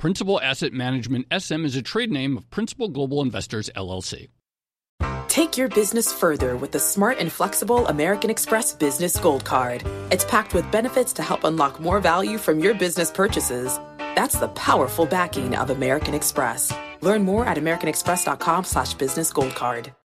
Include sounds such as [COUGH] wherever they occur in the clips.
Principal Asset Management SM is a trade name of Principal Global Investors LLC. Take your business further with the smart and flexible American Express Business Gold Card. It's packed with benefits to help unlock more value from your business purchases. That's the powerful backing of American Express. Learn more at americanexpress.com slash.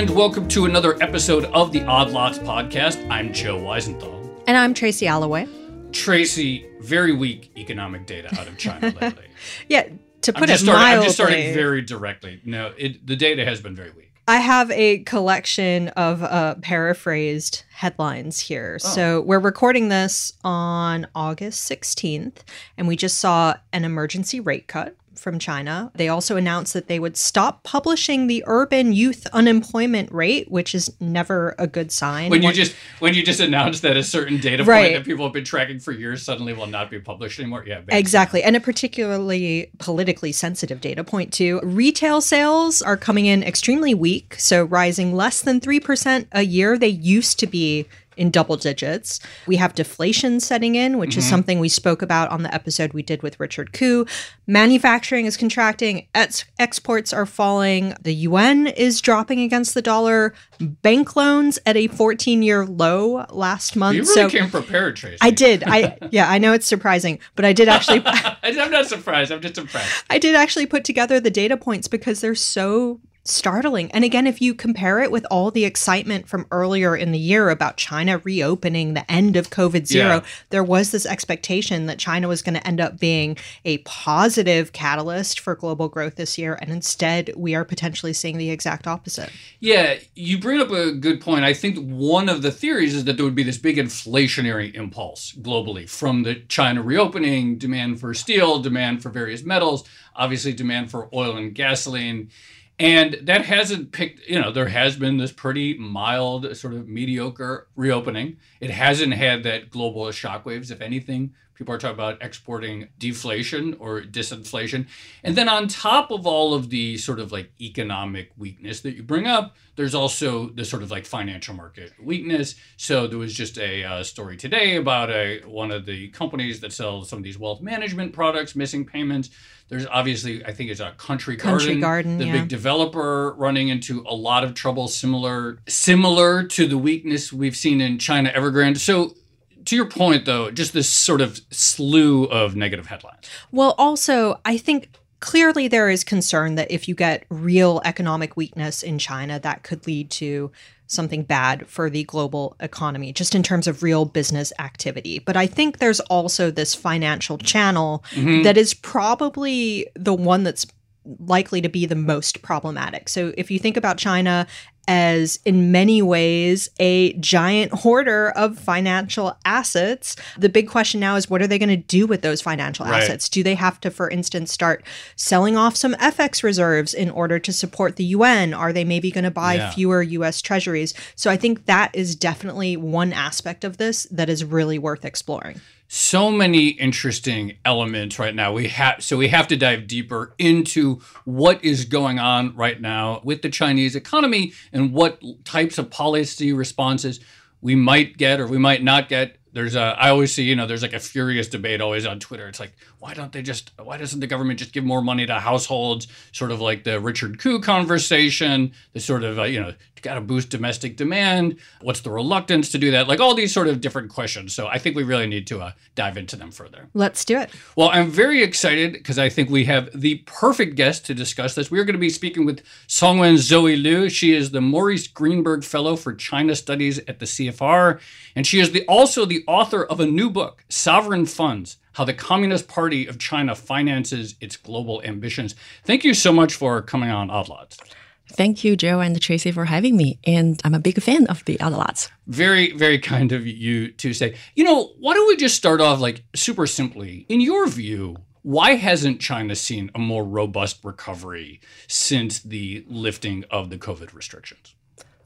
And welcome to another episode of the Odd Lots podcast. I'm Joe Weisenthal. And I'm Tracy Alloway. Tracy, very weak economic data out of China [LAUGHS] lately. Yeah, to I'm put it starting, I'm mildly, just starting very directly. No, it, the data has been very weak. I have a collection of uh, paraphrased headlines here. Oh. So we're recording this on August 16th, and we just saw an emergency rate cut from China. They also announced that they would stop publishing the urban youth unemployment rate, which is never a good sign. When you just when you just announce that a certain data Right. point that people have been tracking for years suddenly will not be published anymore, yeah, Exactly. And a particularly politically sensitive data point, too. Retail sales are coming in extremely weak, so rising less than 3% a year. They used to be in double digits. We have deflation setting in, which is mm-hmm. something we spoke about on the episode we did with Richard Koo. Manufacturing is contracting, ex- exports are falling, the yuan is dropping against the dollar, bank loans at a 14 year low last month. You really so came prepared, Tracy. I did. I yeah, I know it's surprising, but I did actually [LAUGHS] I'm not surprised. I'm just impressed. I did actually put together the data points because they're so startling. And again, if you compare it with all the excitement from earlier in the year about China reopening the end of COVID zero, Yeah. there was this expectation that China was going to end up being a positive catalyst for global growth this year. And instead, we are potentially seeing the exact opposite. Yeah, you bring up a good point. I think one of the theories is that there would be this big inflationary impulse globally from the China reopening, demand for steel, demand for various metals, obviously demand for oil and gasoline. And that hasn't picked, you know, there has been this pretty mild, sort of mediocre reopening. It hasn't had that global shockwaves. If anything, people are talking about exporting deflation or disinflation. And then on top of all of the sort of like economic weakness that you bring up, there's also the sort of like financial market weakness. So there was just a uh, story today about a one of the companies that sells some of these wealth management products missing payments. There's obviously, I think it's a Country Garden, Country Garden, the yeah. big developer running into a lot of trouble, similar similar to the weakness we've seen in China Evergrande. So. To your point, though, just this sort of slew of negative headlines. Well, also, I think clearly there is concern that if you get real economic weakness in China, that could lead to something bad for the global economy, just in terms of real business activity. But I think there's also this financial channel mm-hmm. that is probably the one that's likely to be the most problematic. So if you think about China as in many ways a giant hoarder of financial assets, the big question now is what are they going to do with those financial Right. assets? Do they have to, for instance, start selling off some FX reserves in order to support the yuan? Are they maybe going to buy Yeah. fewer US treasuries? So I think that is definitely one aspect of this that is really worth exploring. So many interesting elements right now. We have so we have to dive deeper into what is going on right now with the Chinese economy and what types of policy responses we might get or we might not get. There's a I always see, you know, there's like a furious debate always on Twitter. It's like, why don't they just why doesn't the government just give more money to households? Sort of like the Richard Koo conversation, the sort of uh, you know, got to boost domestic demand. What's the reluctance to do that? Like all these sort of different questions. So I think we really need to uh, dive into them further. Let's do it. Well, I'm very excited because I think we have the perfect guest to discuss this. We're going to be speaking with Zongyuan Zoe Liu. She is the Maurice Greenberg Fellow for China Studies at the CFR, and she is the, also the author of a new book, Sovereign Funds How the Communist Party of China Finances Its Global Ambitions. Thank you so much for coming on Odd Lots. Thank you, Joe and Tracy, for having me. And I'm a big fan of the lots. Very, very kind of you to say. You know, why don't we just start off like super simply? In your view, why hasn't China seen a more robust recovery since the lifting of the COVID restrictions?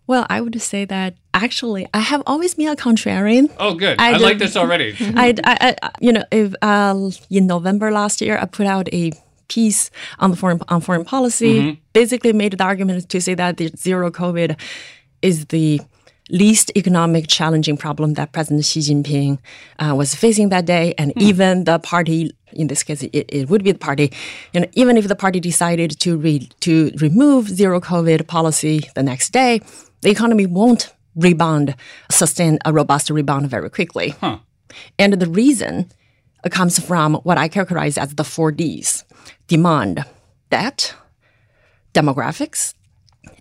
Well, I would say that actually I have always been a contrarian. Oh, good. I, I like this already. [LAUGHS] I, I, I, you know, if uh, in November last year, I put out a piece on the foreign on foreign policy. Mm-hmm. Basically, made the argument to say that the zero COVID is the least economic challenging problem that President Xi Jinping uh, was facing that day, and mm. even the party, in this case, it, it, would be the party, you know, even if the party decided to re- to remove zero COVID policy the next day, the economy won't rebound, sustain a robust rebound very quickly. Huh. And the reason comes from what I characterize as the four Ds demand, debt, demographics,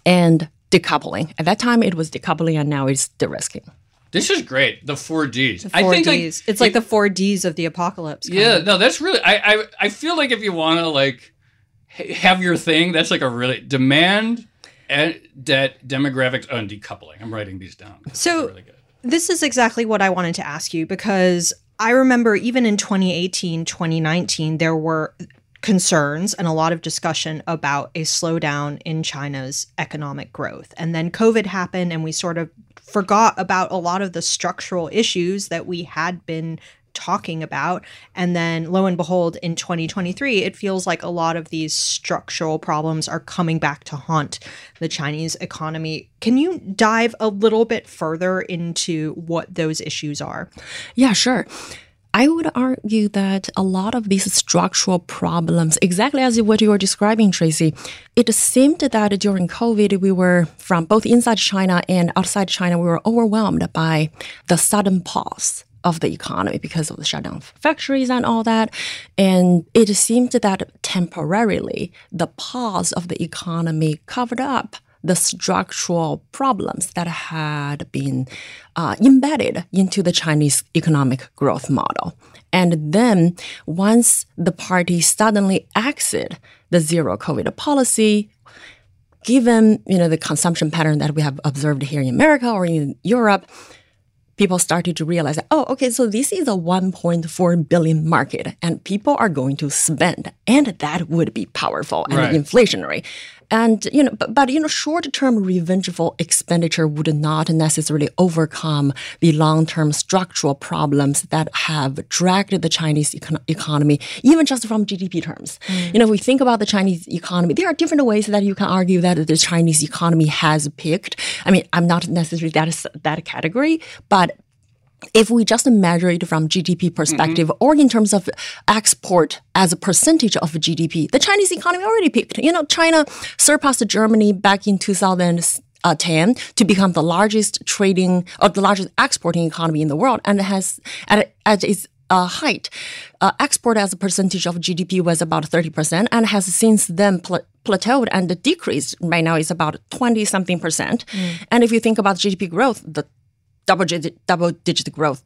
and decoupling. At that time, it was decoupling, and now it's de-risking. This is great. The four Ds. The four I think Ds. Like, it's like, like, the four Ds of the apocalypse. Yeah, of. no, that's really. I, I I feel like if you want to like have your thing, that's like a really demand, debt, demographics, oh, and decoupling. I'm writing these down. So really this is exactly what I wanted to ask you because I remember even in 2018, 2019, there were concerns and a lot of discussion about a slowdown in China's economic growth. And then COVID happened, and we sort of forgot about a lot of the structural issues that we had been talking about. And then lo and behold, in 2023, it feels like a lot of these structural problems are coming back to haunt the Chinese economy. Can you dive a little bit further into what those issues are? Yeah, sure. I would argue that a lot of these structural problems, exactly as what you were describing, Tracy, it seemed that during COVID, we were from both inside China and outside China, we were overwhelmed by the sudden pause of the economy because of the shutdown of factories and all that. And it seemed that temporarily the pause of the economy covered up the structural problems that had been uh, embedded into the Chinese economic growth model. And then once the party suddenly exited the zero COVID policy, given you know the consumption pattern that we have observed here in America or in Europe, people started to realize that, oh, okay, so this is a 1.4 billion market and people are going to spend and that would be powerful and right. inflationary. And, you know, but, but you know, short-term revengeful expenditure would not necessarily overcome the long-term structural problems that have dragged the Chinese econ- economy, even just from GDP terms. Mm. You know, if we think about the Chinese economy, there are different ways that you can argue that the Chinese economy has peaked. I mean, I'm not necessarily that, that category, but if we just measure it from GDP perspective mm-hmm. or in terms of export as a percentage of GDP, the Chinese economy already peaked. You know, China surpassed Germany back in 2010 to become the largest trading or the largest exporting economy in the world and has at, at its uh, height, uh, export as a percentage of GDP was about 30% and has since then pl- plateaued and decreased. Right now, it's about 20 something percent. Mm. And if you think about GDP growth, the double digit, double digit growth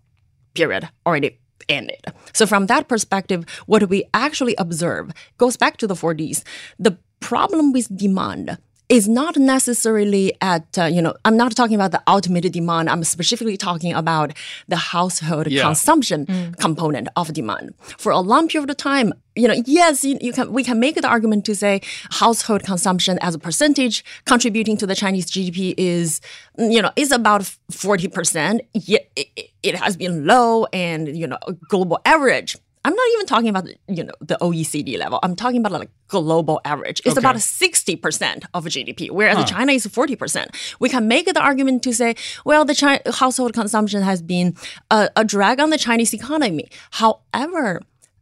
period already ended. So from that perspective, what we actually observe goes back to the 4Ds. The problem with demand is not necessarily at, uh, you know, I'm not talking about the ultimate demand. I'm specifically talking about the household yeah. consumption mm. component of demand. For a long period of time, you know, yes, you, you, can, we can make the argument to say household consumption as a percentage contributing to the Chinese GDP is, you know, is about 40%. Yet it, it has been low and, you know, global average I'm not even talking about you know the OECD level. I'm talking about like global average. It's okay. about 60% of GDP, whereas huh. China is 40%. We can make the argument to say, well, the China, household consumption has been a, a drag on the Chinese economy. However,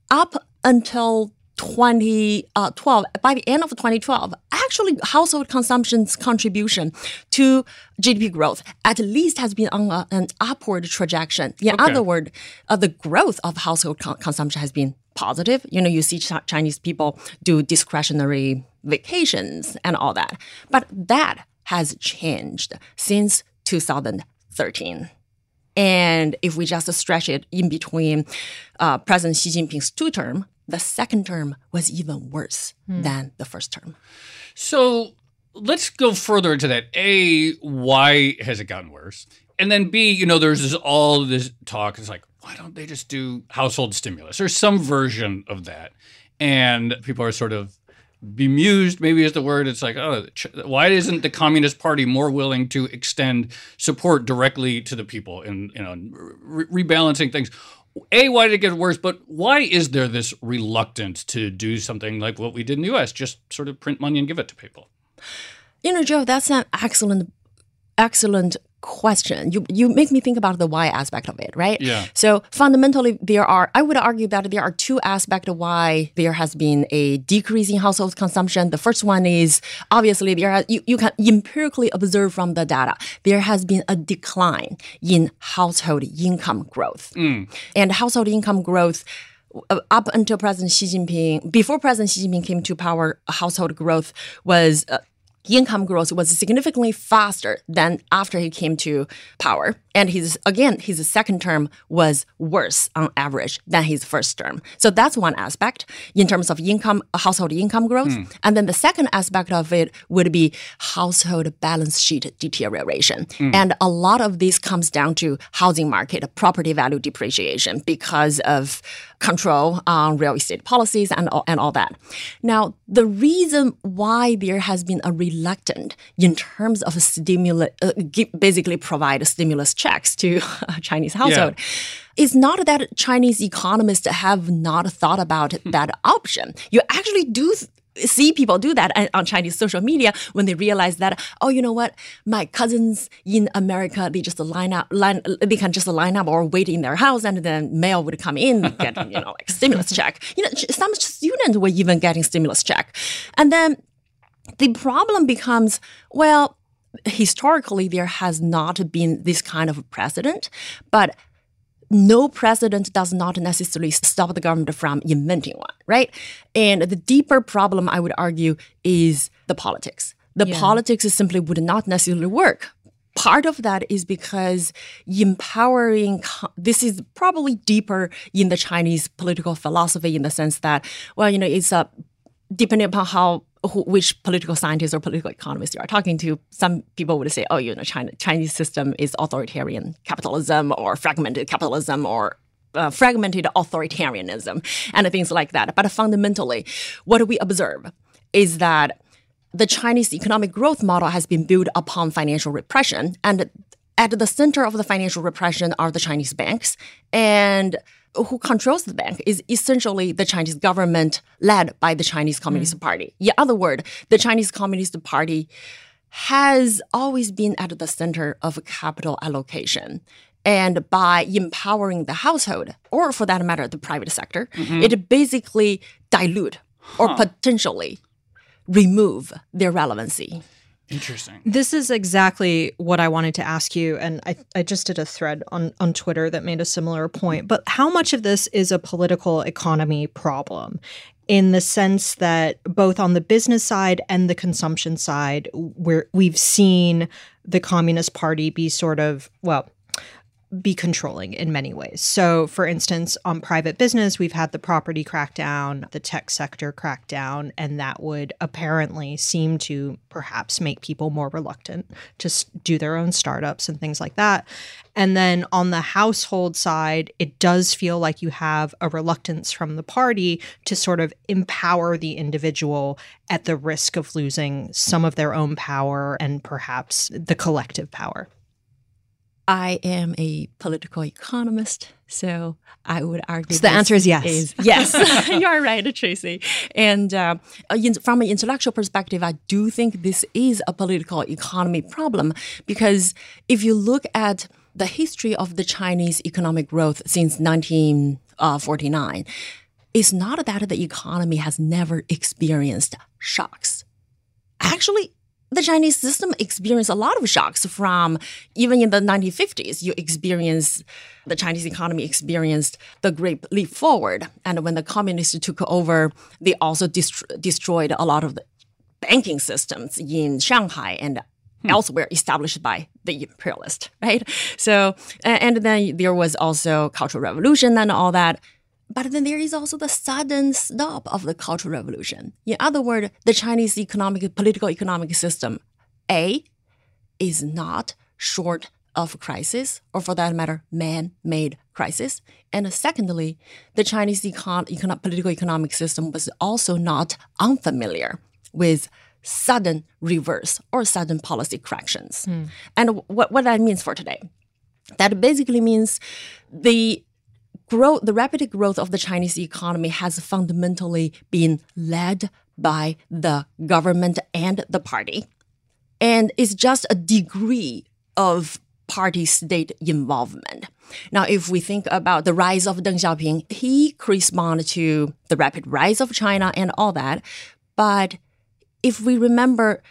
up until 2012, by the end of 2012, actually household consumption's contribution to GDP growth at least has been on a, an upward trajectory. In okay. other words, uh, the growth of household co- consumption has been positive. You know, you see Ch- Chinese people do discretionary vacations and all that. But that has changed since 2013. And if we just stretch it in between uh, President Xi Jinping's two term, the second term was even worse mm. than the first term. So let's go further into that. A, why has it gotten worse? And then B, you know, there's this, all this talk. It's like, why don't they just do household stimulus or some version of that? And people are sort of bemused, maybe is the word. It's like, oh, why isn't the Communist Party more willing to extend support directly to the people and you know, re- rebalancing things? A, why did it get worse? But why is there this reluctance to do something like what we did in the US, just sort of print money and give it to people? You know, Joe, that's an excellent, excellent question. You you make me think about the why aspect of it, right? Yeah. So fundamentally, there are I would argue that there are two aspects of why there has been a decrease in household consumption. The first one is obviously there has, you, you can empirically observe from the data there has been a decline in household income growth, mm. and household income growth uh, up until President Xi Jinping, before President Xi Jinping came to power, household growth was uh, income growth was significantly faster than after he came to power. And his again, his second term was worse on average than his first term. So that's one aspect in terms of income, household income growth. Mm. And then the second aspect of it would be household balance sheet deterioration. Mm. And a lot of this comes down to housing market, property value depreciation because of control on real estate policies and all, and all that. Now, the reason why there has been a reluctant in terms of stimulus, uh, basically provide a stimulus checks to [LAUGHS] a Chinese household. Yeah. It's not that Chinese economists have not thought about hmm. that option. You actually do see people do that on Chinese social media when they realize that, oh, you know what, my cousins in America, they just line up, line, they can just line up or wait in their house and then mail would come in, [LAUGHS] get, you know, like stimulus check. You know, some students were even getting stimulus check. And then the problem becomes, well, historically there has not been this kind of precedent, but no precedent does not necessarily stop the government from inventing one, right? And the deeper problem, I would argue, is the politics. The yeah. politics simply would not necessarily work. Part of that is because empowering, this is probably deeper in the Chinese political philosophy in the sense that, well, you know, it's a, depending upon how which political scientists or political economists you are talking to, some people would say, oh, you know, China, Chinese system is authoritarian capitalism or fragmented capitalism or uh, fragmented authoritarianism and things like that. But fundamentally, what we observe is that the Chinese economic growth model has been built upon financial repression. And at the center of the financial repression are the Chinese banks. And who controls the bank is essentially the Chinese government led by the Chinese Communist mm. Party. In other words, the Chinese Communist Party has always been at the center of capital allocation. And by empowering the household, or for that matter, the private sector, mm-hmm. it basically dilute or huh. potentially remove their relevancy. Interesting. This is exactly what I wanted to ask you. And I, I just did a thread on, on Twitter that made a similar point. But how much of this is a political economy problem? In the sense that both on the business side and the consumption side, where we've seen the Communist Party be sort of, well, be controlling in many ways. So, for instance, on private business, we've had the property crackdown, the tech sector crackdown, and that would apparently seem to perhaps make people more reluctant to do their own startups and things like that. And then on the household side, it does feel like you have a reluctance from the party to sort of empower the individual at the risk of losing some of their own power and perhaps the collective power. I am a political economist, so I would argue. So the answer is yes. Is, [LAUGHS] yes, [LAUGHS] you are right, Tracy. And uh, from an intellectual perspective, I do think this is a political economy problem because if you look at the history of the Chinese economic growth since 1949, it's not that the economy has never experienced shocks. Actually, the Chinese system experienced a lot of shocks from even in the 1950s. You experienced the Chinese economy experienced the great leap forward, and when the communists took over, they also dest- destroyed a lot of the banking systems in Shanghai and hmm. elsewhere established by the imperialist, right? So, and then there was also Cultural Revolution and all that. But then there is also the sudden stop of the Cultural Revolution. In other words, the Chinese economic, political economic system, A, is not short of crisis, or for that matter, man-made crisis. And secondly, the Chinese econ- political economic system was also not unfamiliar with sudden reverse or sudden policy corrections. Hmm. And what, what that means for today. That basically means the growth, the rapid growth of the Chinese economy has fundamentally been led by the government and the party. And it's just a degree of party state involvement. Now, if we think about the rise of Deng Xiaoping, he corresponded to the rapid rise of China and all that. But if we remember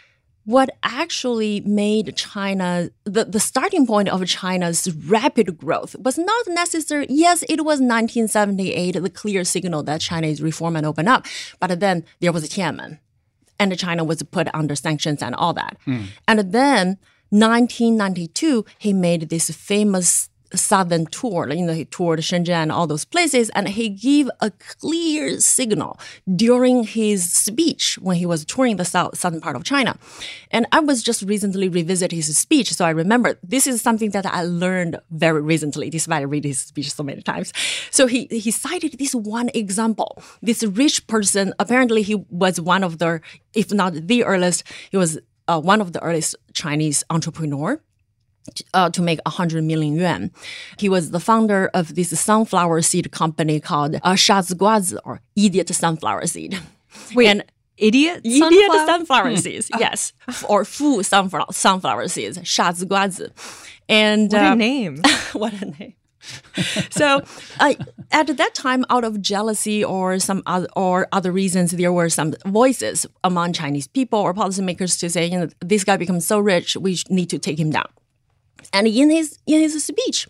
what actually made China, the, the starting point of China's rapid growth was not necessarily, yes, it was 1978, the clear signal that China is reform and open up. But then there was Tiananmen and China was put under sanctions and all that. Hmm. And then 1992, he made this famous southern tour, you know, he toured Shenzhen all those places, and he gave a clear signal during his speech when he was touring the south, southern part of China. And I was just recently revisit his speech, so I remember this is something that I learned very recently, despite I read his speech so many times. So he he cited this one example. This rich person, apparently he was one of the, if not the earliest, he was uh, one of the earliest Chinese entrepreneur uh, to make 100 million yuan. He was the founder of this sunflower seed company called uh, Shazi Guazi, or Idiot Sunflower Seed. Wait, and idiot sunflower? Idiot sunflower hmm. seeds, [LAUGHS] yes. or Fu sunflower, sunflower seeds, Shazi Guazi. And what a uh, name. [LAUGHS] what a name. so uh, at that time out of jealousy or some other or other reasons there were some voices among chinese people or policymakers to say you know this guy becomes so rich we need to take him down and in his in his speech,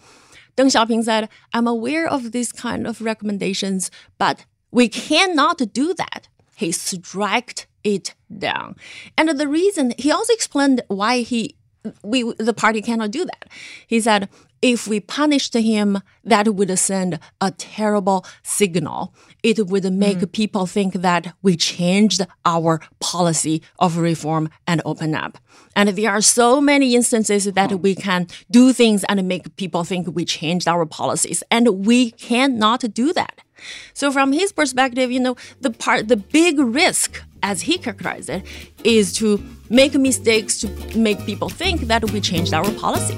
Deng Xiaoping said, "I'm aware of these kind of recommendations, but we cannot do that." He struck it down, and the reason he also explained why he we the party cannot do that. He said, if we punished him, that would send a terrible signal. It would make mm. people think that we changed our policy of reform and open up. And there are so many instances that oh. we can do things and make people think we changed our policies, and we cannot do that. So from his perspective, you know, the part, the big risk, as he characterized it, is to make mistakes to make people think that we changed our policy.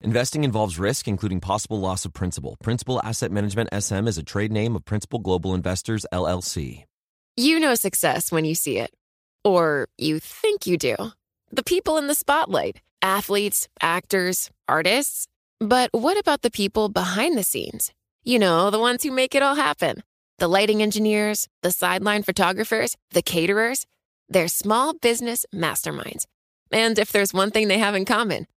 Investing involves risk, including possible loss of principal. Principal Asset Management SM is a trade name of Principal Global Investors, LLC. You know success when you see it. Or you think you do. The people in the spotlight athletes, actors, artists. But what about the people behind the scenes? You know, the ones who make it all happen the lighting engineers, the sideline photographers, the caterers. They're small business masterminds. And if there's one thing they have in common,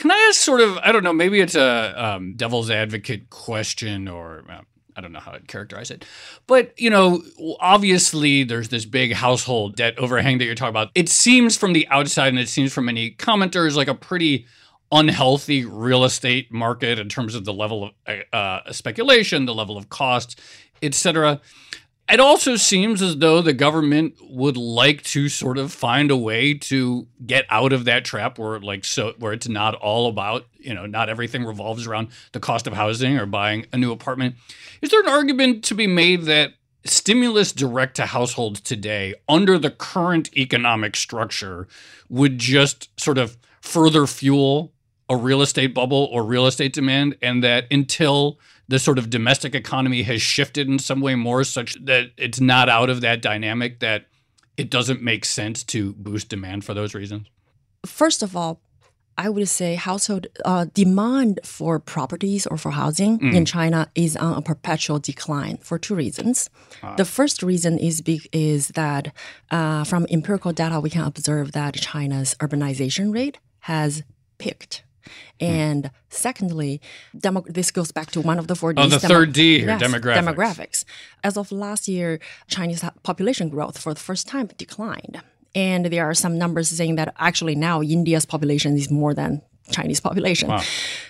Can I ask sort of, I don't know, maybe it's a um, devil's advocate question or um, I don't know how I'd characterize it. But, you know, obviously there's this big household debt overhang that you're talking about. It seems from the outside and it seems from many commenters like a pretty unhealthy real estate market in terms of the level of uh, speculation, the level of costs, etc. it also seems as though the government would like to sort of find a way to get out of that trap where like so where it's not all about you know not everything revolves around the cost of housing or buying a new apartment. Is there an argument to be made that stimulus direct to households today under the current economic structure would just sort of further fuel a real estate bubble or real estate demand and that until the sort of domestic economy has shifted in some way more such that it's not out of that dynamic that it doesn't make sense to boost demand for those reasons? First of all, I would say household uh, demand for properties or for housing mm. in China is on a perpetual decline for two reasons. Uh. The first reason is big, is that uh, from empirical data we can observe that China's urbanization rate has peaked Hmm. And secondly, demo- this goes back to one of the four Ds. Oh, the demo- third D here, yes, demographics. Demographics. As of last year, Chinese population growth for the first time declined. And there are some numbers saying that actually now India's population is more than Chinese population. Wow.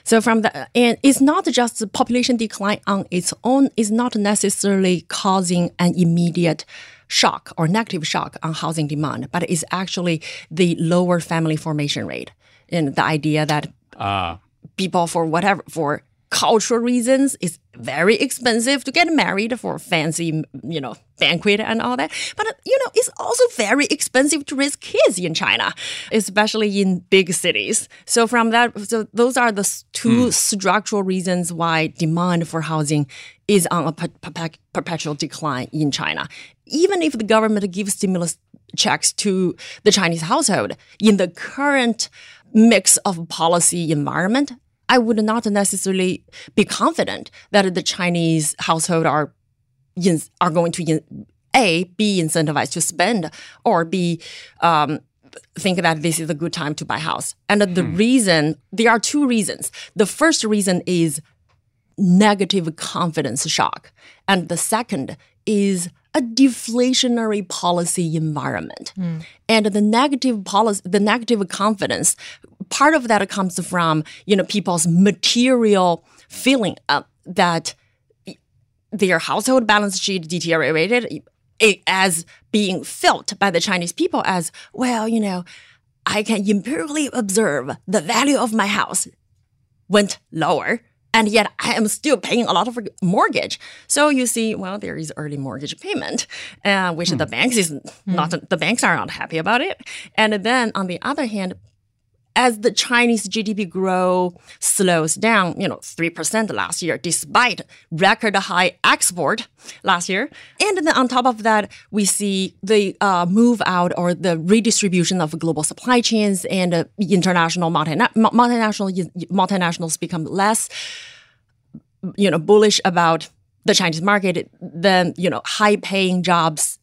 So from the and it's not just the population decline on its own is not necessarily causing an immediate shock or negative shock on housing demand, but it's actually the lower family formation rate and the idea that uh. People for whatever for cultural reasons it's very expensive to get married for fancy you know banquet and all that but you know it's also very expensive to raise kids in china especially in big cities so from that so those are the two mm. structural reasons why demand for housing is on a perpetual decline in china even if the government gives stimulus checks to the chinese household in the current mix of policy environment, I would not necessarily be confident that the Chinese household are are going to a be incentivized to spend or b um, think that this is a good time to buy house. And the hmm. reason there are two reasons. The first reason is negative confidence shock, and the second is a deflationary policy environment. Mm. And the negative policy, the negative confidence, part of that comes from, you know, people's material feeling uh, that their household balance sheet deteriorated as being felt by the Chinese people as, well, you know, I can empirically observe the value of my house went lower and yet I am still paying a lot of mortgage. So you see, well, there is early mortgage payment, uh, which hmm. the banks is not hmm. the banks are not happy about it. And then on the other hand, as the Chinese GDP grow slows down, you know, 3% last year, despite record high export last year. And then on top of that, we see the uh, move out or the redistribution of global supply chains and uh, international multina- multinational, multinationals become less, you know, bullish about the Chinese market, then, you know, high paying jobs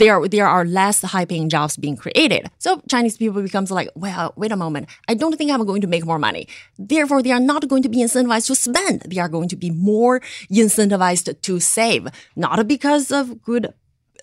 there there are less high paying jobs being created. So Chinese people becomes like, well, wait a moment, I don't think I'm going to make more money. Therefore, they are not going to be incentivized to spend. They are going to be more incentivized to save, not because of good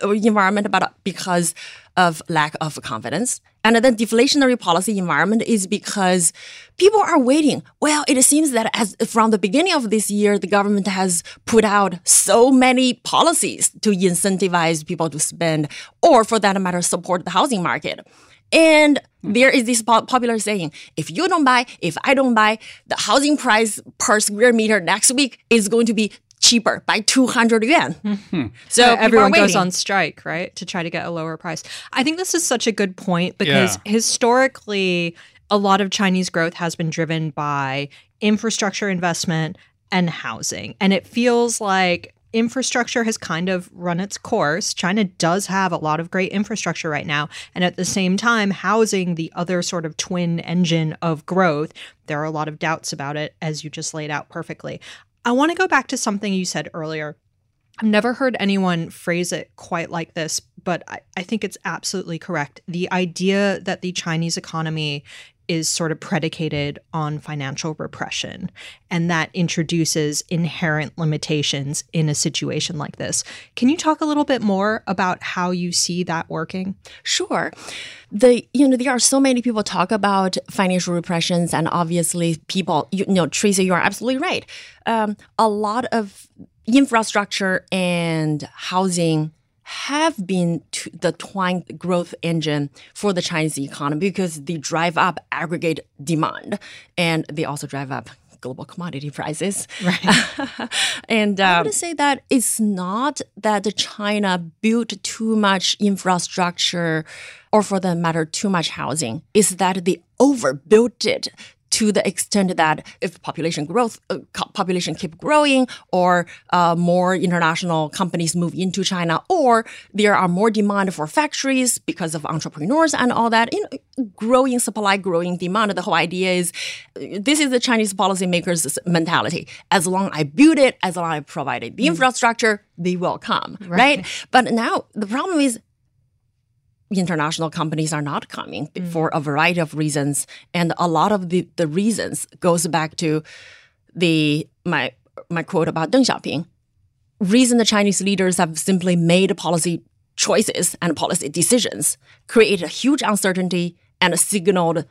environment, but because of lack of confidence. And the deflationary policy environment is because people are waiting. Well, it seems that as from the beginning of this year, the government has put out so many policies to incentivize people to spend, or for that matter, support the housing market. And there is this popular saying, if you don't buy, if I don't buy, the housing price per square meter next week is going to be cheaper by 200 yuan. Mm-hmm. So uh, everyone goes on strike, right, to try to get a lower price. I think this is such a good point because yeah. historically, a lot of Chinese growth has been driven by infrastructure investment and housing. And it feels like infrastructure has kind of run its course. China does have a lot of great infrastructure right now. And at the same time, housing, the other sort of twin engine of growth, there are a lot of doubts about it, as you just laid out perfectly. I want to go back to something you said earlier. I've never heard anyone phrase it quite like this, but I, I, think it's absolutely correct. The idea that the Chinese economy is sort of predicated on financial repression, and that introduces inherent limitations in a situation like this. Can you talk a little bit more about how you see that working? Sure. The you know there are so many people talk about financial repressions, and obviously people you, you know Tracy, you are absolutely right. Um, a lot of infrastructure and housing have been the twine growth engine for the Chinese economy because they drive up aggregate demand and they also drive up global commodity prices. Right. [LAUGHS] and um, I would say that it's not that China built too much infrastructure or for the matter, too much housing. It's that they overbuilt it to the extent that if population growth, uh, population keep growing, or uh, more international companies move into China, or there are more demand for factories because of entrepreneurs and all that, you know, growing supply, growing demand. The whole idea is this is the Chinese policymakers' mentality. As long I build it, as long I provide the mm. infrastructure, they will come, right? right? But now the problem is international companies are not coming mm. for a variety of reasons and a lot of the, the reasons goes back to the my my quote about Deng Xiaoping reason the chinese leaders have simply made policy choices and policy decisions create a huge uncertainty and signaled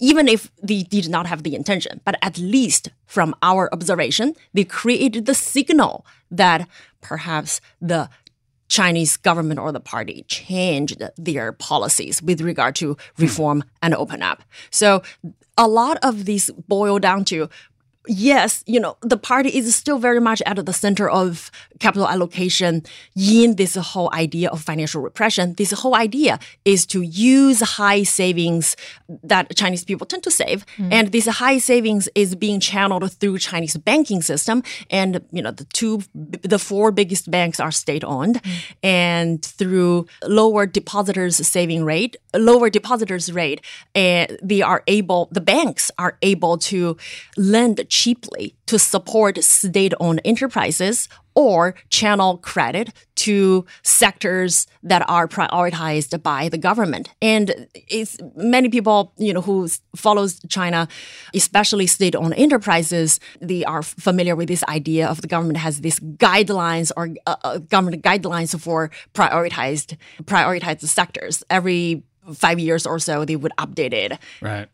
even if they did not have the intention but at least from our observation they created the signal that perhaps the Chinese government or the party changed their policies with regard to hmm. reform and open up. So a lot of these boil down to yes, you know, the party is still very much at the center of capital allocation in this whole idea of financial repression. This whole idea is to use high savings that Chinese people tend to save. Mm. And this high savings is being channeled through Chinese banking system. And, you know, the two, the four biggest banks are state owned mm. and through lower depositors saving rate, lower depositors rate, uh, they are able, the banks are able to lend cheaply to support state owned enterprises or channel credit to sectors that are prioritized by the government. And it's many people, you know, who follows China, especially state-owned enterprises, they are familiar with this idea of the government has these guidelines or uh, uh government guidelines for prioritized prioritized sectors. Every five years or so, they would update it. Right.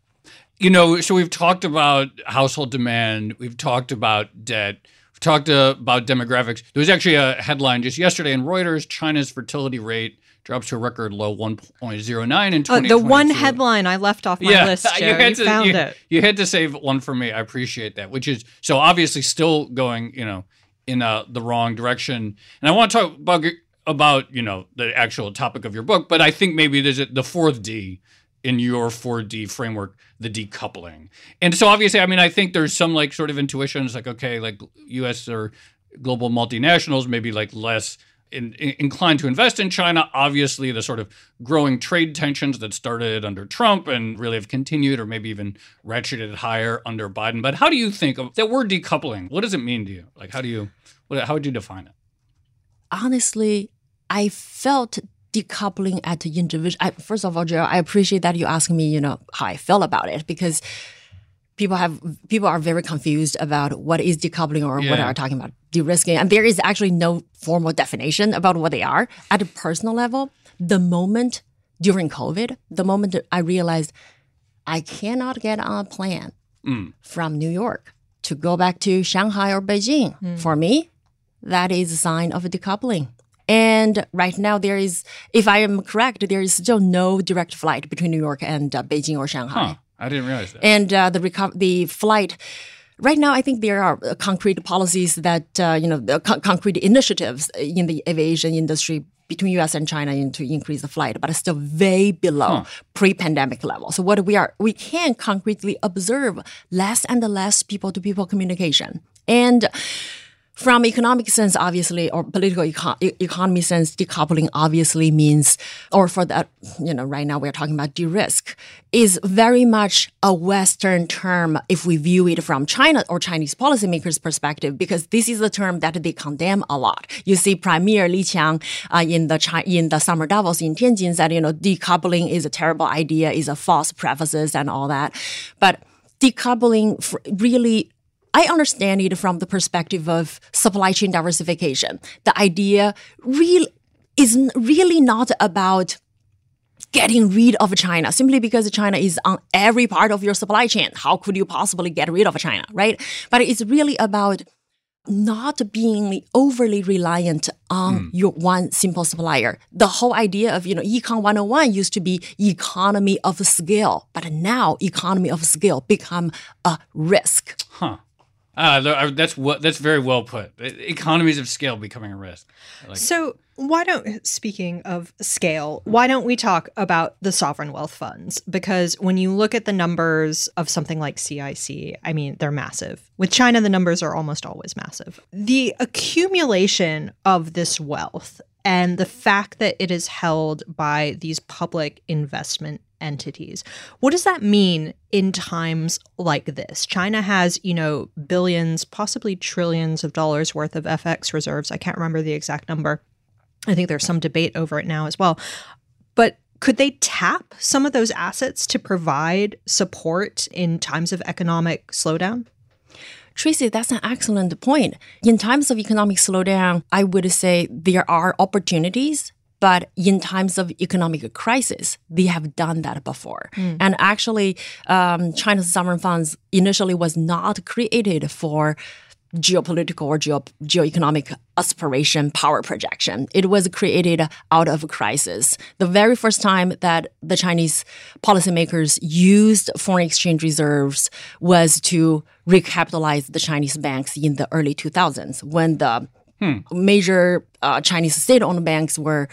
You know, so we've talked about household demand, we've talked about debt, we've talked uh, about demographics. There was actually a headline just yesterday in Reuters China's fertility rate drops to a record low 1.09 in 2022. Uh, the one headline I left off my yeah, [LAUGHS] list, Joe. You, had you to, found you, it. You had to save one for me. I appreciate that, which is so obviously still going, you know, in uh, the wrong direction. And I want to talk about about you know the actual topic of your book, but I think maybe there's a, the fourth D in your 4D framework, the decoupling. And so obviously, I mean, I think there's some like sort of intuitions like, okay, like US or global multinationals maybe like less in, in, inclined to invest in China. Obviously, the sort of growing trade tensions that started under Trump and really have continued or maybe even ratcheted higher under Biden. But how do you think of that word decoupling? What does it mean to you? Like, how do you, what, how would you define it? Honestly, I felt decoupling at the individual. I, first of all, Joe, I appreciate that you ask me, you know, how I feel about it because people have people are very confused about what is decoupling or yeah. what are talking about de-risking, and there is actually no formal definition about what they are. At a personal level, the moment during COVID, the moment I realized I cannot get on a plane mm. from New York to go back to Shanghai or Beijing, mm. for me, that is a sign of a decoupling. And right now, there is, if I am correct, there is still no direct flight between New York and uh, Beijing or Shanghai. Huh. I didn't realize that. And uh, the reco- the flight. Right now, I think there are uh, concrete policies that uh, you know, co- concrete initiatives in the aviation industry between U.S. and China to increase the flight, but it's still way below huh. pre-pandemic level. So what we are, we can concretely observe less and less people-to-people communication, and from economic sense, obviously, or political eco- economy sense, decoupling obviously means, or for that, you know, right now we're talking about de-risk, is very much a Western term if we view it from China or Chinese policymakers' perspective, because this is the term that they condemn a lot. You see, Premier Li Qiang uh, in the in the summer Davos in Tianjin said, you know, decoupling is a terrible idea, is a false prefaces and all that, but decoupling really I understand it from the perspective of supply chain diversification. The idea really is really not about getting rid of China simply because China is on every part of your supply chain. How could you possibly get rid of China, right? But it's really about not being overly reliant on mm. your one simple supplier. The whole idea of, you know, Econ 101 used to be economy of scale, but now economy of scale become a risk. Huh. Uh, that's what that's very well put. Economies of scale becoming a risk. Like so why don't speaking of scale, why don't we talk about the sovereign wealth funds? Because when you look at the numbers of something like CIC, I mean they're massive. With China, the numbers are almost always massive. The accumulation of this wealth and the fact that it is held by these public investment entities. What does that mean in times like this? China has, you know, billions, possibly trillions of dollars worth of FX reserves. I can't remember the exact number. I think there's some debate over it now as well. But could they tap some of those assets to provide support in times of economic slowdown? Tracy, that's an excellent point. In times of economic slowdown, I would say there are opportunities but in times of economic crisis, they have done that before. Mm. And actually, um, China's sovereign funds initially was not created for geopolitical or geo- geoeconomic aspiration power projection. It was created out of crisis. The very first time that the Chinese policymakers used foreign exchange reserves was to recapitalize the Chinese banks in the early 2000s when the Hmm. Major uh, Chinese state-owned banks were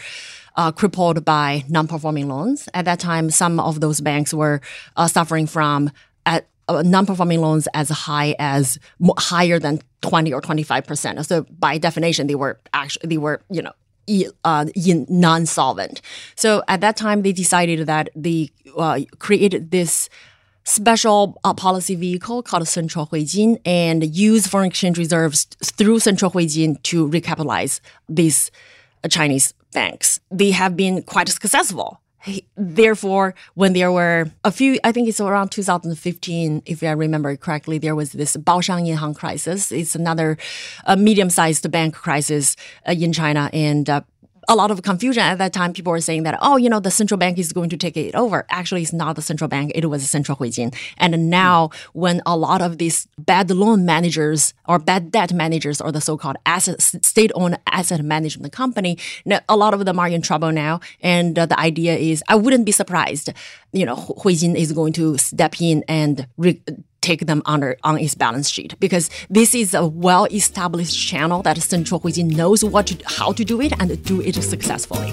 uh, crippled by non-performing loans. At that time, some of those banks were uh, suffering from at, uh, non-performing loans as high as higher than 20 or 25 percent. So by definition, they were actually they were you know uh, non-solvent. So at that time, they decided that they uh, created this special uh, policy vehicle called Central Huijin and use foreign exchange reserves through Central Huijin to recapitalize these uh, Chinese banks. They have been quite successful. Therefore, when there were a few, I think it's around 2015, if I remember correctly, there was this Baoshang Yinhang crisis. It's another uh, medium-sized bank crisis uh, in China, and uh, a lot of confusion at that time. People were saying that, oh, you know, the central bank is going to take it over. Actually, it's not the central bank. It was Central Huijin. And now when a lot of these bad loan managers or bad debt managers or the so-called asset, state-owned asset management company, a lot of them are in trouble now. And uh, the idea is, I wouldn't be surprised, you know, Huijin is going to step in and re- take them under on its balance sheet because this is a well-established channel that Central Huijin knows what to, how to do it and do it successfully.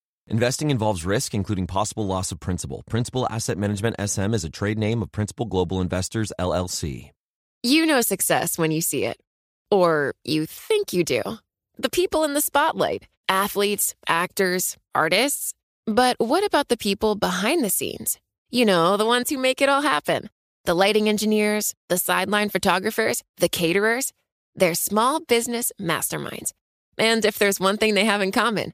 Investing involves risk, including possible loss of principal. Principal Asset Management SM is a trade name of Principal Global Investors, LLC. You know success when you see it, or you think you do. The people in the spotlight athletes, actors, artists. But what about the people behind the scenes? You know, the ones who make it all happen the lighting engineers, the sideline photographers, the caterers. They're small business masterminds. And if there's one thing they have in common,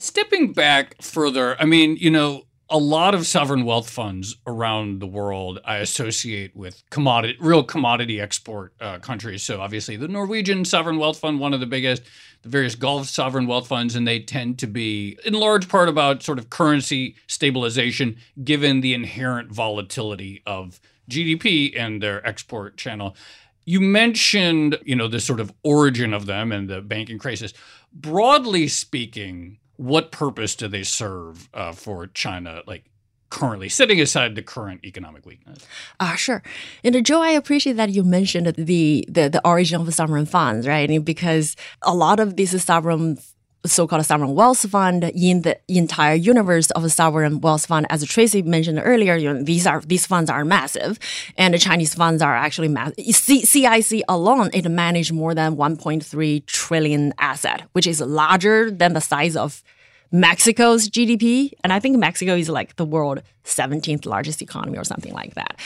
Stepping back further, I mean, you know, a lot of sovereign wealth funds around the world I associate with commodity, real commodity export uh, countries. So obviously, the Norwegian sovereign wealth fund, one of the biggest, the various Gulf sovereign wealth funds, and they tend to be in large part about sort of currency stabilization, given the inherent volatility of GDP and their export channel. You mentioned, you know, the sort of origin of them and the banking crisis. Broadly speaking, what purpose do they serve uh, for China? Like currently, setting aside the current economic weakness. Ah, uh, sure. And Joe, I appreciate that you mentioned the, the the origin of the sovereign funds, right? Because a lot of these sovereign so-called sovereign wealth fund in the entire universe of sovereign wealth fund. As Tracy mentioned earlier, you know, these are these funds are massive, and the Chinese funds are actually massive. CIC alone it managed more than 1.3 trillion asset, which is larger than the size of Mexico's GDP, and I think Mexico is like the world 17th largest economy or something like that.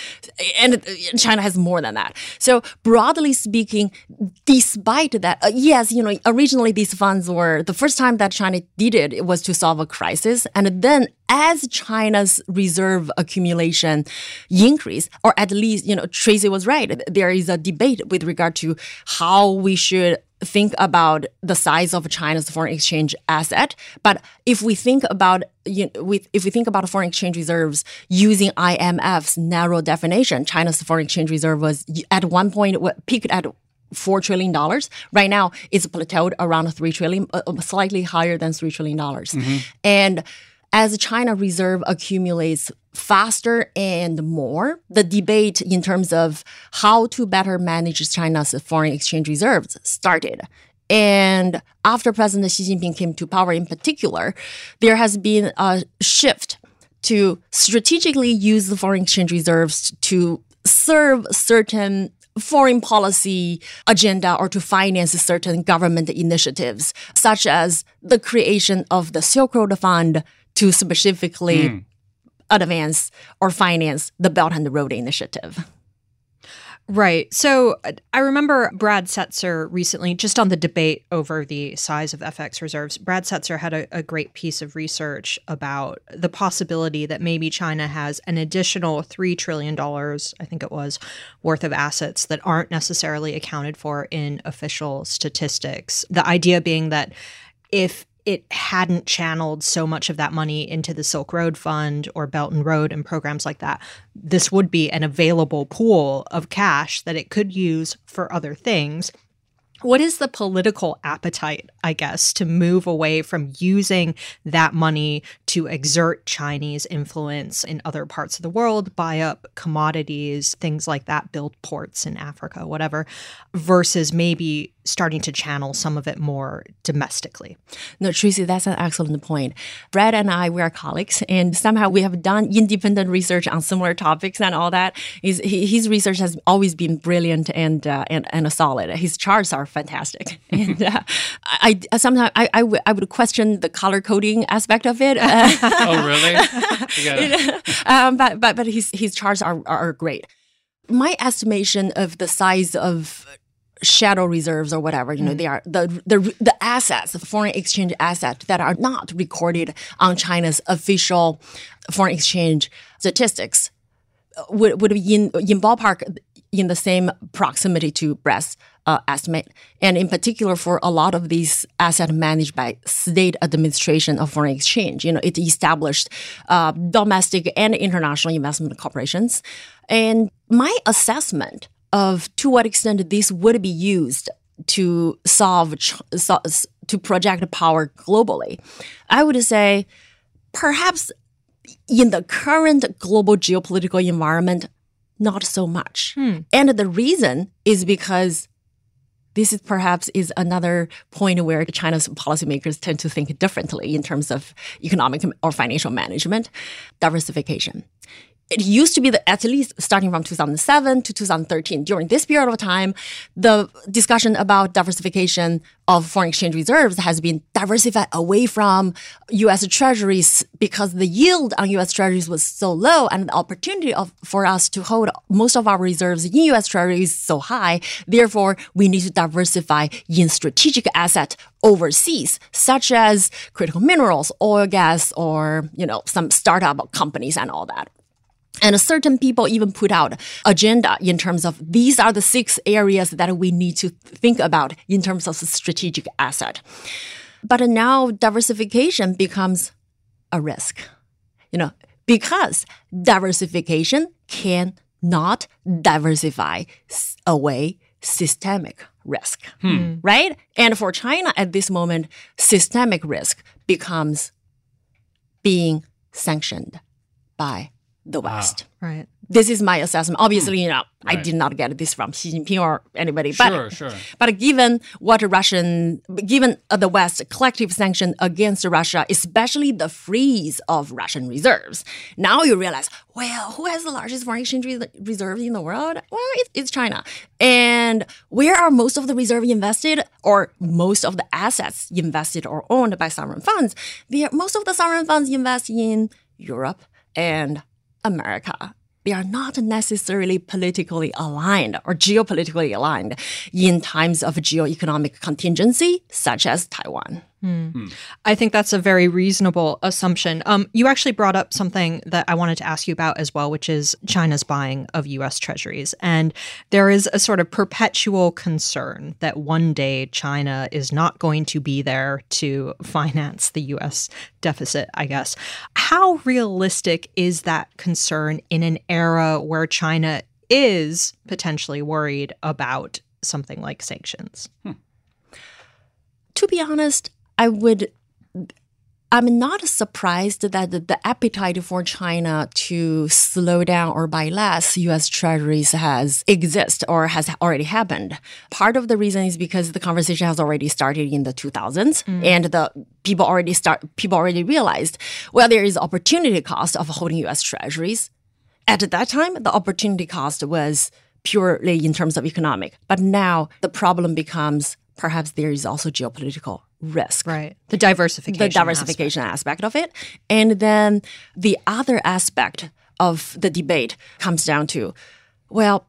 And China has more than that. So broadly speaking, despite that, uh, yes, you know, originally these funds were the first time that China did it, it was to solve a crisis. And then as China's reserve accumulation increased, or at least, you know, Tracy was right, there is a debate with regard to how we should think about the size of China's foreign exchange asset. But if we think about you know, with, if we think about foreign exchange reserves using IMF's narrow definition, China's foreign exchange reserve was at one point peaked at four trillion dollars. Right now, it's plateaued around three trillion, uh, uh, slightly higher than three trillion dollars. Mm-hmm. And as China reserve accumulates faster and more, the debate in terms of how to better manage China's foreign exchange reserves started. And after President Xi Jinping came to power in particular, there has been a shift to strategically use the foreign exchange reserves to serve certain foreign policy agenda or to finance certain government initiatives, such as the creation of the Silk Road Fund to specifically mm. Advance or finance the Belt and Road Initiative. Right. So I remember Brad Setser recently, just on the debate over the size of FX reserves, Brad Setser had a, a, great piece of research about the possibility that maybe China has an additional $3 trillion, I think it was, worth of assets that aren't necessarily accounted for in official statistics. The idea being that if it hadn't channeled so much of that money into the Silk Road Fund or Belt and Road and programs like that, this would be an available pool of cash that it could use for other things. What is the political appetite, I guess, to move away from using that money to exert Chinese influence in other parts of the world, buy up commodities, things like that, build ports in Africa, whatever, versus maybe starting to channel some of it more domestically? No, Tracy, that's an excellent point. Brad and I, we are colleagues, and somehow we have done independent research on similar topics and all that. His, his research has always been brilliant and, uh, and, and solid. His charts are fantastic. [LAUGHS] and uh, I, I sometimes I, I, w- I would question the color coding aspect of it. [LAUGHS] [LAUGHS] oh, really? [LAUGHS] um, but but but his his charts are are great. My estimation of the size of shadow reserves or whatever you know mm. they are the, the the assets the foreign exchange assets that are not recorded on china's official foreign exchange statistics uh, would, would be in in ballpark in the same proximity to Brad's uh, estimate. And in particular, for a lot of these assets managed by state administration of foreign exchange, you know, it established uh, domestic and international investment corporations. And my assessment of to what extent this would be used to solve, to project power globally, I would say perhaps in the current global geopolitical environment, not so much. Hmm. And the reason is because this is perhaps is another point where China's policymakers tend to think differently in terms of economic or financial management, diversification it used to be that at least starting from 2007 to 2013, during this period of time, the discussion about diversification of foreign exchange reserves has been diversified away from U.S. treasuries because the yield on U.S. treasuries was so low and the opportunity of, for us to hold most of our reserves in U.S. treasuries so high. Therefore, we need to diversify in strategic asset overseas, such as critical minerals, oil, gas, or, you know, some startup companies and all that. And certain people even put out agenda in terms of these are the six areas that we need to think about in terms of strategic asset. But now diversification becomes a risk, you know, because diversification cannot diversify away systemic risk, hmm. right? And for China at this moment, systemic risk becomes being sanctioned by the West. Right. This is my assessment. Obviously, you know, I did not get this from Xi Jinping or anybody. Sure, but, sure. But given what Russian, given uh, the West collective sanction against Russia, especially the freeze of Russian reserves, now you realize, well, who has the largest foreign exchange re- reserve in the world? Well, it, it's China. And where are most of the reserve invested, or most of the assets invested or owned by sovereign funds? The, most of the sovereign funds invest in Europe and America. They are not necessarily politically aligned or geopolitically aligned in times of geoeconomic contingency, such as Taiwan. Hmm. Hmm. I think that's a very reasonable assumption. Um, you actually brought up something that I wanted to ask you about as well, which is China's buying of US treasuries. And there is a sort of perpetual concern that one day China is not going to be there to [LAUGHS] finance the US deficit, I guess. How realistic is that concern in an era where China is potentially worried about something like sanctions? Hmm. To be honest, I would. I'm not surprised that the, appetite for China to slow down or buy less U.S. Treasuries has exist or has already happened. Part of the reason is because the conversation has already started in the 2000s, mm. and the people already start people already realized well there is opportunity cost of holding U.S. Treasuries. At that time, the opportunity cost was purely in terms of economic, but now the problem becomes perhaps there is also geopolitical risk Right. The diversification. the aspect. diversification aspect. of it. And then the other aspect of the debate comes down to, well,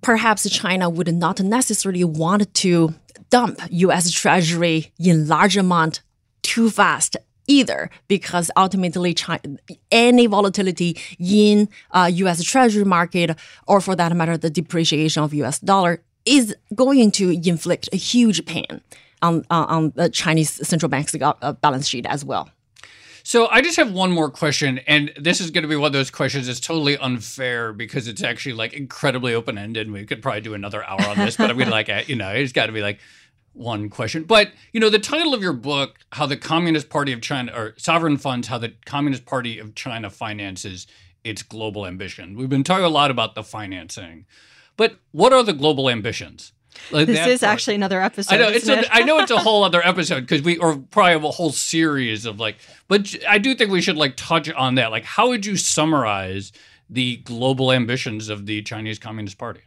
perhaps China would not necessarily want to dump US Treasury in large amount too fast either because ultimately China, any volatility in uh, US Treasury market or for that matter the depreciation of US dollar is going to inflict a huge pain on, on, the Chinese central bank's uh, balance sheet as well. So I just have one more question, and this is going to be one of those questions that's totally unfair because it's actually like incredibly open ended. We could probably do another hour on this, but I mean, like, [LAUGHS] uh, you know, it's got to be like one question. But you know, the title of your book, "How the Communist Party of China or Sovereign Funds: How the Communist Party of China Finances Its Global Ambition." We've been talking a lot about the financing, but what are the global ambitions? Like This is part. actually another episode. I know it's isn't a, it? I know it's a [LAUGHS] whole other episode because we or probably have a whole series of like but I do think we should like touch on that like how would you summarize the global ambitions of the Chinese Communist Party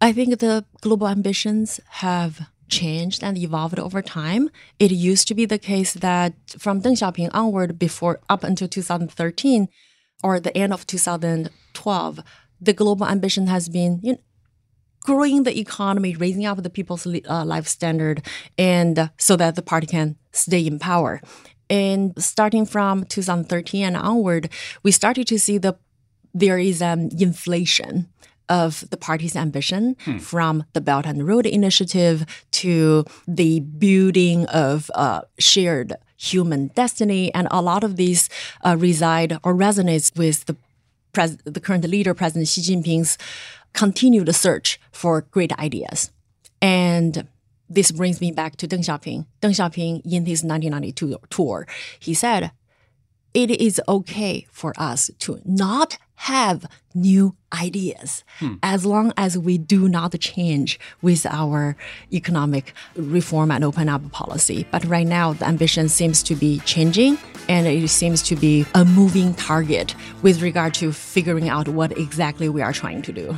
I think the global ambitions have changed and evolved over time. It used to be the case that from Deng Xiaoping onward, before up until 2013 or the end of 2012, the global ambition has been you know, growing the economy, raising up the people's uh, life standard, and uh, so that the party can stay in power. And starting from 2013 and onward, we started to see the there is an inflation of the party's ambition from the Belt and Road Initiative to the building of uh, shared human destiny. And a lot of these uh, reside or resonates with the, pres- the current leader, President Xi Jinping's continued search for great ideas. And this brings me back to Deng Xiaoping. Deng Xiaoping, in his 1992 tour, he said, it is okay for us to not have new ideas hmm. as long as we do not change with our economic reform and open up policy. But right now, the ambition seems to be changing and it seems to be a moving target with regard to figuring out what exactly we are trying to do.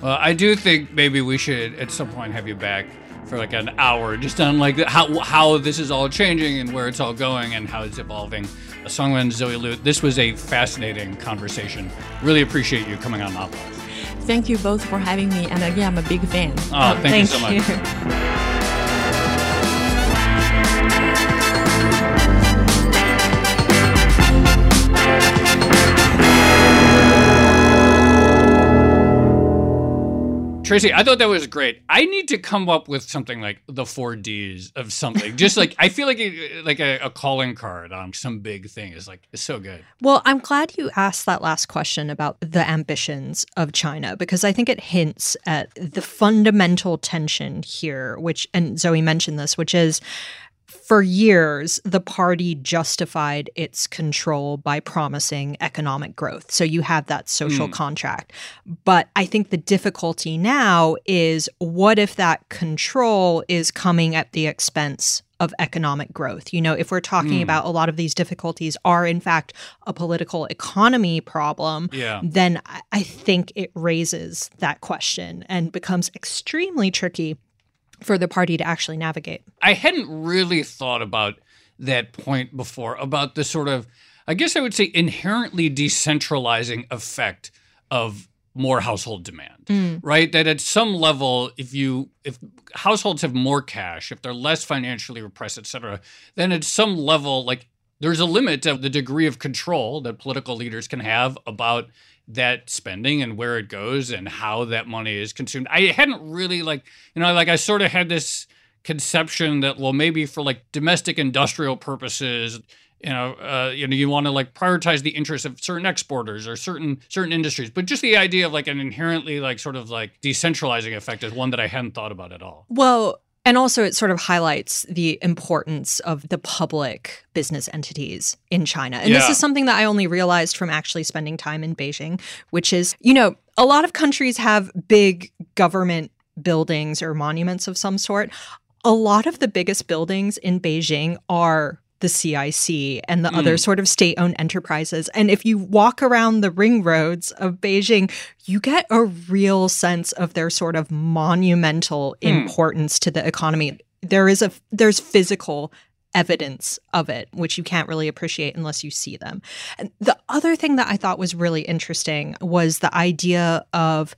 Well I do think maybe we should at some point have you back for like an hour just on like how how this is all changing and where it's all going and how it's evolving. Zongyuan Zoe Liu, this was a fascinating conversation. Really appreciate you coming on Maples. Thank you both for having me. And again, I'm a big fan. Oh, thank, you so much. Tracy, I thought that was great. I need to come up with something like the four Ds of something. Just like I feel like it, like a, a calling card on some big thing is like it's so good. Well, I'm glad you asked that last question about the ambitions of China because I think it hints at the fundamental tension here, which, and Zoe mentioned this, which is for years, the party justified its control by promising economic growth. So you have that social mm. contract. But I think the difficulty now is what if that control is coming at the expense of economic growth. You know, if we're talking mm. about a lot of these difficulties are in fact a political economy problem, yeah. then I think it raises that question and becomes extremely tricky for the party to actually navigate. I hadn't really thought about that point before about the sort of, I guess I would say, inherently decentralizing effect of more household demand, mm. right? That at some level, if you if households have more cash, if they're less financially repressed, et cetera, then at some level, like there's a limit to the degree of control that political leaders can have about that spending and where it goes and how that money is consumed. I hadn't really like, you know, like I sort of had this conception that well maybe for like domestic industrial purposes you know, uh, you know, you want to like prioritize the interests of certain exporters or certain certain industries, but just the idea of like an inherently like sort of like decentralizing effect is one that I hadn't thought about at all. Well, and also, it sort of highlights the importance of the public business entities in China. And yeah. this is something that I only realized from actually spending time in Beijing, which is, you know, a lot of countries have big government buildings or monuments of some sort. A lot of the biggest buildings in Beijing are the CIC and the mm. other sort of state owned enterprises. And if you walk around the ring roads of Beijing, you get a real sense of their sort of monumental mm. importance to the economy. There is a there's physical evidence of it, which you can't really appreciate unless you see them. And the other thing that I thought was really interesting was the idea of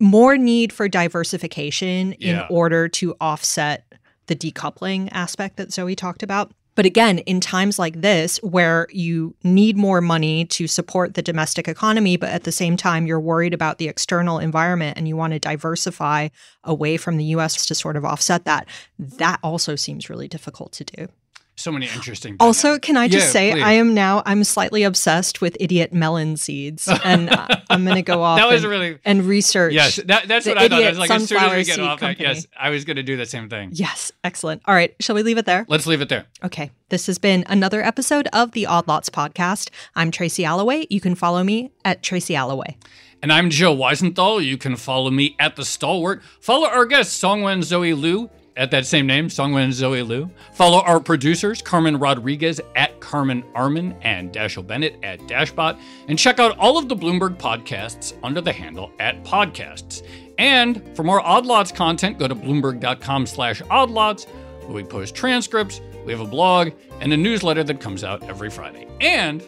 more need for diversification yeah. in order to offset the decoupling aspect that Zoe talked about. But again, in times like this, where you need more money to support the domestic economy, but at the same time, you're worried about the external environment and you want to diversify away from the US to sort of offset that, that also seems really difficult to do so many interesting. Also, can I just yeah, say please. I am now I'm slightly obsessed with idiot melon seeds, and uh, [LAUGHS] I'm going to go off. that was and, really and research. Yes, that, that's what I thought. I was like, as soon as we get off that, yes, I was going to do the same thing. Yes, excellent. All right, shall we leave it there? Let's leave it there. Okay, this has been another episode of the Odd Lots podcast. I'm Tracy Alloway. You can follow me at Tracy Alloway. And I'm Joe Weisenthal. You can follow me at The Stalwart. Follow our guests, Zongyuan Zoe Liu at that same name, Zongyuan and Zoe Liu. Follow our producers, Carmen Rodriguez at Carmen Armin and Dashiell Bennett at Dashbot. And check out all of the Bloomberg podcasts under the handle at podcasts. And for more Odd Lots content, go to bloomberg.com slash oddlots, where we post transcripts, we have a blog, and a newsletter that comes out every Friday. And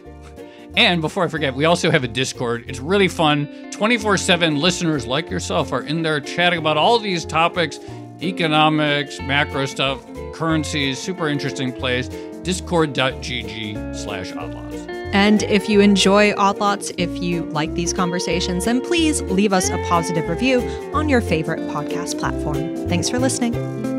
and before I forget, we also have a Discord. It's really fun. 24 7 listeners like yourself are in there chatting about all these topics economics, macro stuff, currencies, super interesting place. Discord.gg slash oddlots. And if you enjoy Odd Lots, if you like these conversations, then please leave us a positive review on your favorite podcast platform. Thanks for listening.